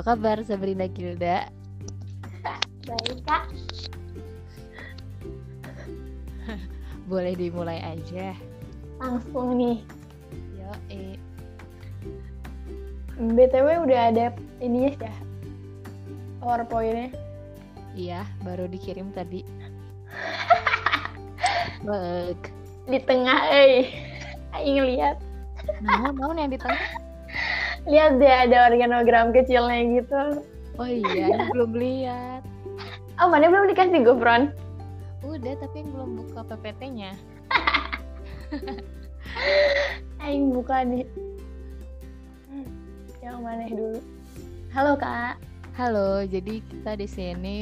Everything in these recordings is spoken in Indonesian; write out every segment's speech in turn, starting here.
Apa kabar Sabrina Gilda? Baik kak. Boleh dimulai aja. Langsung nih. Yo, eh. BTW udah ada ininya ya. PowerPoint-nya. Iya, baru dikirim tadi. Di tengah, eh. Aing lihat. Nah, mau yang di tengah? Lihat deh ada organogram kecilnya gitu. Oh iya, belum lihat. Oh, mana belum dikasih gofron? Udah, tapi belum buka PPT-nya. Aing buka nih. Hmm, Yang mana dulu? Halo kak. Halo, jadi kita di sini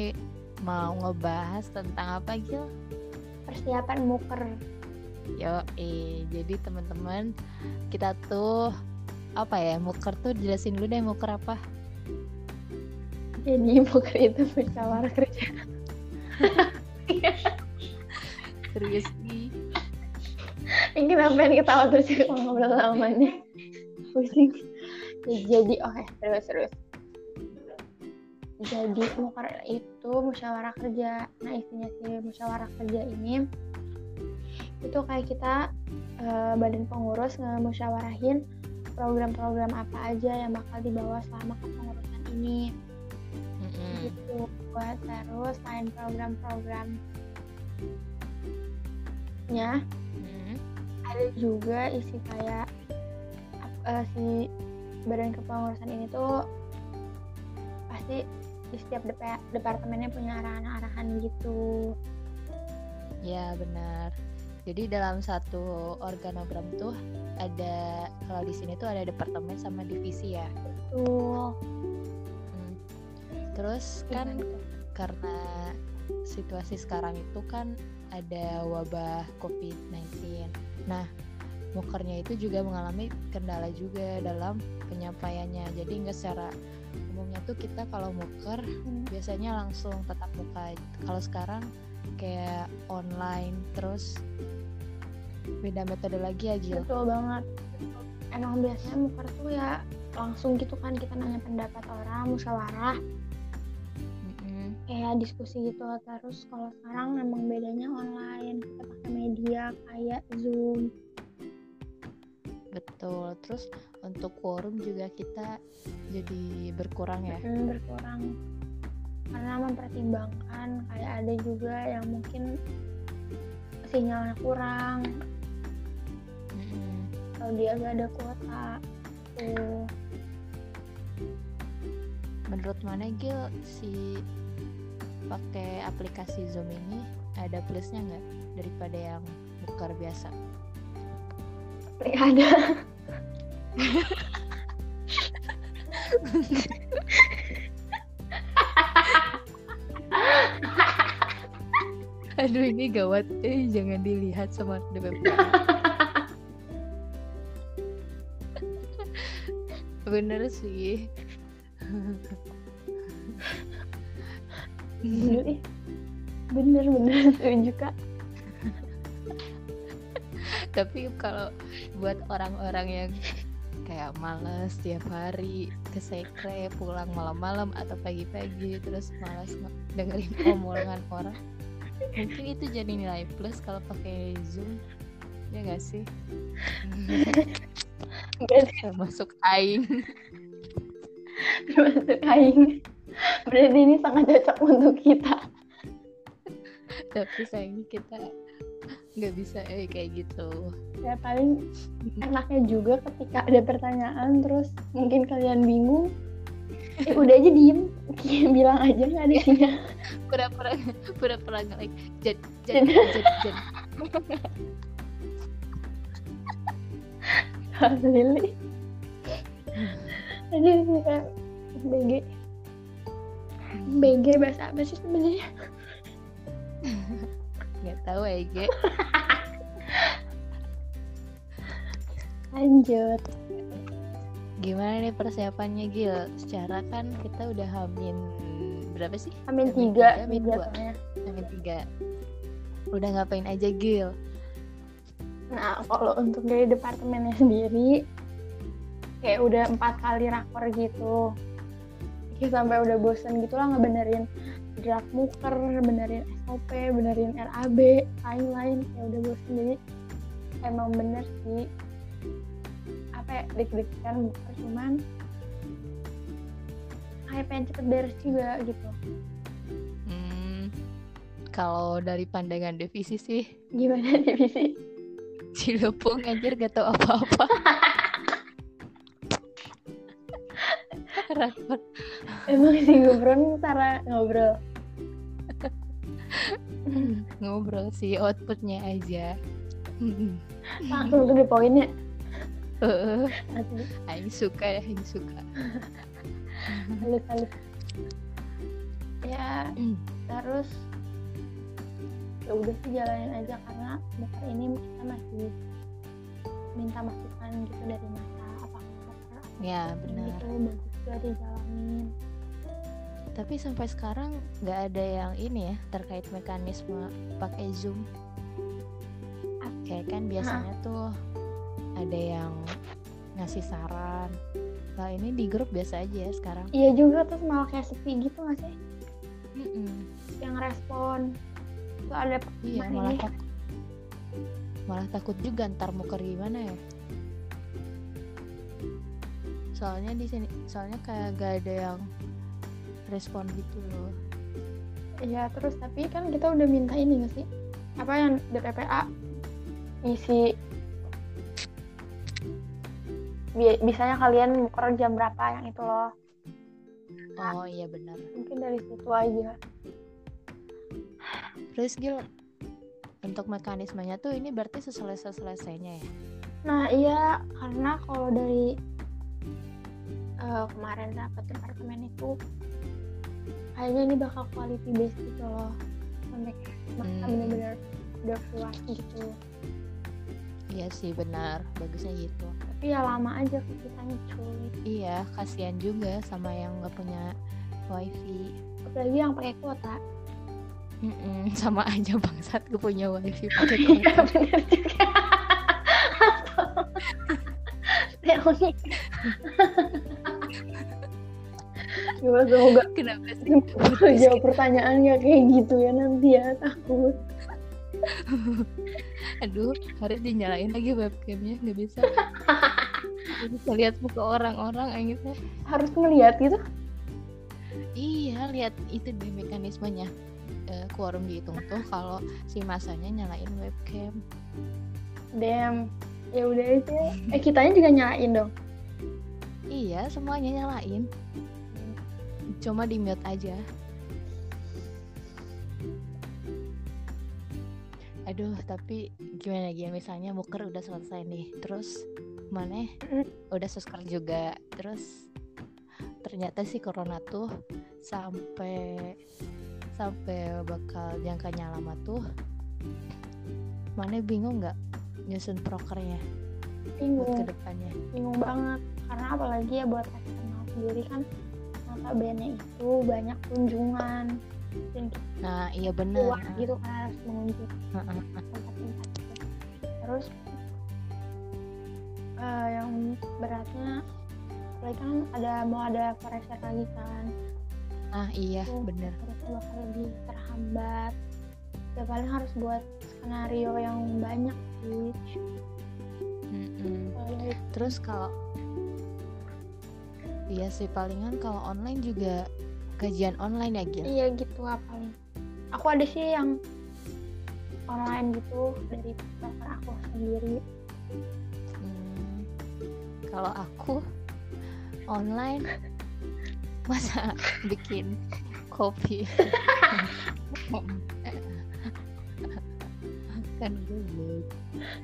mau ngebahas tentang apa, Gil? Persiapan muker. Yo, eh, jadi teman-teman kita tuh apa ya muker tuh jelasin dulu deh muker apa? Jadi muker itu musyawarah kerja. Serius nih? Ini kenapa yang ketawa terus kalau ngobrol lamanya? Pusing. Ya, jadi, oke, terus terus. Jadi muker itu musyawarah kerja. Nah isinya si musyawarah kerja ini itu kayak kita eh, badan pengurus ngemusyawarahin program-program apa aja yang bakal dibawa selama kepengurusan ini Mm-mm. gitu buat terus selain program-programnya Mm. ada juga isi kayak eh, si badan kepengurusan ini tuh pasti di setiap depa- departemennya punya arahan-arahan gitu Ya benar. Jadi dalam satu organogram tuh ada kalau di sini tuh ada departemen sama divisi ya. tuh Hmm. Terus kan karena situasi sekarang itu kan ada wabah COVID-19. Nah, mukernya itu juga mengalami kendala juga dalam penyampaiannya. Jadi nggak secara umumnya tuh kita kalau muker Hmm. biasanya langsung tatap muka. Kalau sekarang kayak online terus beda metode lagi ya Gil. betul banget emang biasanya muker tuh ya langsung gitu kan kita nanya pendapat orang musyawarah kayak diskusi gitu terus kalau sekarang emang bedanya online kita pakai media kayak zoom Betul. Terus untuk quorum juga kita jadi berkurang ya. Hmm, berkurang karena mempertimbangkan kayak ada juga yang mungkin sinyalnya kurang. Atau dia gak ada kuota tuh. Menurut mana Gil si pakai aplikasi Zoom ini ada plusnya nggak daripada yang muker biasa? ada Aduh ini gawat. Eh jangan dilihat sama DPP. Bener sih. bener ih. bener bener setuju kak Tapi kalau buat orang-orang yang kayak males tiap hari ke sekre pulang malam-malam atau pagi-pagi terus malas nge- dengerin omongan orang mungkin itu jadi nilai plus kalau pakai zoom. Ya gak sih? Termasuk aing. Termasuk aing. Berarti ini sangat cocok untuk kita. Tapi sayangnya kita nggak bisa eh kayak gitu. Ya paling enaknya juga ketika ada pertanyaan terus mungkin kalian bingung eh, udah aja diem. Bilang aja nggak ada sinyal pura-pura pura-pura nggak like jad jad. jad jad Lili Aduh, ini kayak BG BG bahasa apa sih sebenarnya? nggak tahu ya Ge. Lanjut gimana nih persiapannya Gil? Secara kan kita udah hamin berapa sih? Amin Hamin tiga, hamin tiga dua. hamin tiga. Udah ngapain aja Gil? Nah, kalau untuk dari departemennya sendiri, kayak udah empat kali rakor gitu. kayak sampai udah bosen gitu lah ngebenerin draft muker benerin SOP benerin RAB lain-lain. Kayak udah bosen. Jadi emang bener sih ya deg-degan muker cuman kayak pengen cepet beres juga gitu. Hmm, kalau dari pandangan divisi sih, gimana divisi Cilupung anjir gak tau apa-apa. Emang si Gubron cara ngobrol. Ngobrol sih outputnya aja. langsung tuh di poinnya Asli, Aing suka ya, Aing suka. halus halus ya Hmm. terus ya udah sih jalanin aja karena muker ini kita masih minta masukan gitu dari masa apa muker Ya benar. gitu bagus juga dijalanin Tapi sampai sekarang nggak ada yang ini ya terkait mekanisme pakai zoom. Kayak kan biasanya tuh ada yang ngasih saran. Nah ini di grup biasa aja ya sekarang. iya juga terus malah kayak sepi gitu gak sih Mm-mm. yang respon tuh ada Iya malah ini? takut malah takut juga ntar muker gimana ya. Soalnya di sini soalnya kayak gak ada yang respon gitu loh. Iya terus tapi kan kita udah minta ini gak sih apa yang DPPA isi Bi- bisanya kalian muker jam berapa yang itu loh Oh iya benar. mungkin dari situ aja Terus Gil untuk mekanismenya tuh ini berarti seselesai-selesainya ya. nah iya karena kalau dari eh, kemarin rapat departemen itu kayaknya ini bakal quality based gitu loh sampai Hmm. bener-bener udah puas gitu Iya sih benar, bagusnya gitu. tapi ya lama aja ke kitanya cuy Iya, kasihan juga sama yang nggak punya wifi. apalagi yang pakai kuota Mm-mm, sama aja bangsat gue punya wifi pakai iya kuota. bener juga Teoni Gimana semoga Kenapa sih? jawab pertanyaan nggak kayak gitu ya nanti ya takut Aduh, harus dinyalain lagi webcamnya nggak bisa. Nggak bisa lihat muka orang-orang akhirnya. harus ngeliat gitu Iya, lihat itu di mekanismenya. Eh, quorum dihitung tuh kalau si masanya nyalain webcam. damn ya udah aja eh kitanya juga nyalain dong Iya, semuanya nyalain. Cuma di mute aja. Aduh, tapi gimana lagi ya misalnya muker udah selesai nih. Terus mana udah susker juga. Terus ternyata si corona tuh sampai sampai bakal jangkanya lama tuh. Mana bingung nggak nyusun prokernya buat bingung ke depannya? bingung banget karena apalagi ya buat eksternal sendiri kan notabene itu banyak kunjungan Nah, iya keluar gitu kan harus mengunjungi. Tempat-tempat terus eh, yang beratnya apalagi kan ada mau ada pressure lagi kan. Ah, iya Tuh. bener. terusnya bakal lebih terhambat. Ya paling harus buat skenario yang banyak sih. Terus kalau Iya sih palingan kalau online juga kajian online ya Gil. Iya gitu apa? Aku ada sih yang online gitu dari paper aku sendiri. Hmm, kalau aku online masa bikin kopi kan gue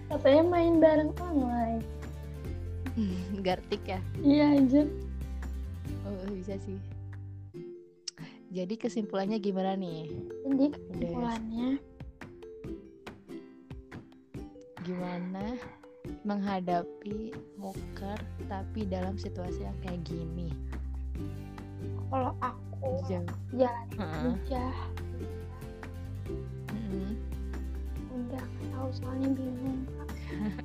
Katanya main bareng online. gartik ya Iya aja. oh bisa sih jadi kesimpulannya gimana nih? Jadi kesimpulannya gimana menghadapi muker tapi dalam situasi yang kayak gini? kalau aku jauh jalan Heeh. aja udah tahu soalnya bingung.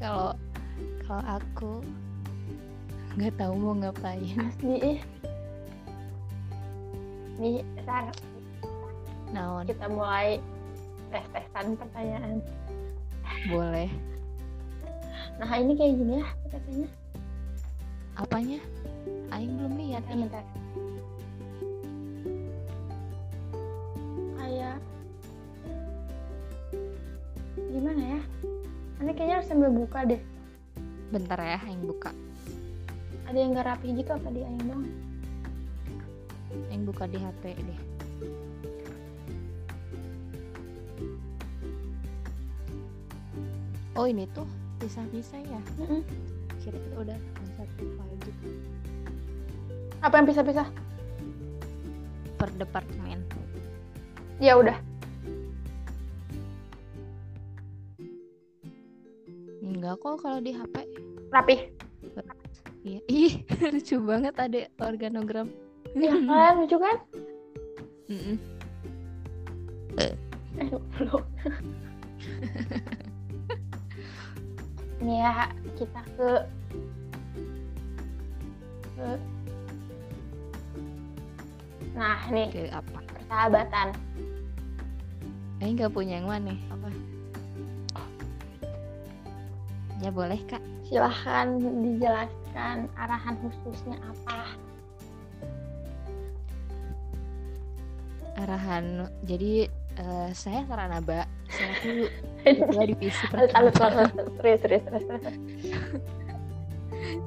Kalau kalau aku nggak tahu mau ngapain. Asli nih Sar, naon? Kita mulai tes-tesan pertanyaan. Boleh. Nah ini kayak gini ya katanya. Apanya? Aing belum lihat bentar, nih bentar. kayak gimana ya? Ini kayaknya harus sambil buka deh. Bentar ya Aing buka. Ada yang gak rapi gitu apa di Aing doang Aing buka di HP deh. Oh ini tuh pisah-pisah ya? Mm-mm. kira udah satu file gitu apa yang pisah-pisah per departemen. Ya udah. Enggak kok kalau di HP rapi. Iya. Ih lucu banget ada organogram ya kan lucu kan? Mm-mm. eh belum ini ya kita ke ke. Nah nih ke apa? Persahabatan. Aing nggak punya yang mana? Apa? Ya boleh kak. Silahkan dijelaskan arahan khususnya apa arahan jadi eh, saya Saranaba selaku ketua divisi persahabatan alut. serius serius serius serius.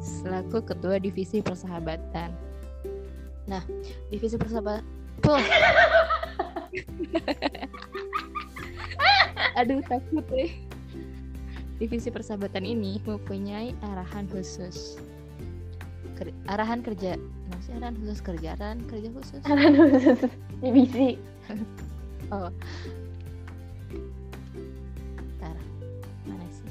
selaku ketua divisi persahabatan. Nah divisi persahabatan Puh. aduh takut deh. Divisi persahabatan ini mempunyai arahan khusus. Ker- arahan kerja nah sih arahan khusus kerja arahan kerja khusus. Arahan khusus divisi Oh. Bentar. Mana sih?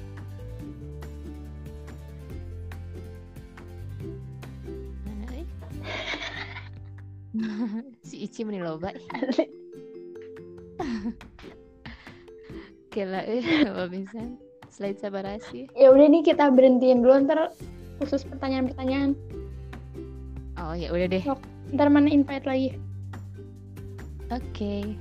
Mana eh? si Ici meni loba. Gila eh apa bisa? Slide sabarasi. ya udah nih kita berhentiin dulu ntar khusus pertanyaan-pertanyaan Oh ya udah deh. ntar mana invite lagi Oke.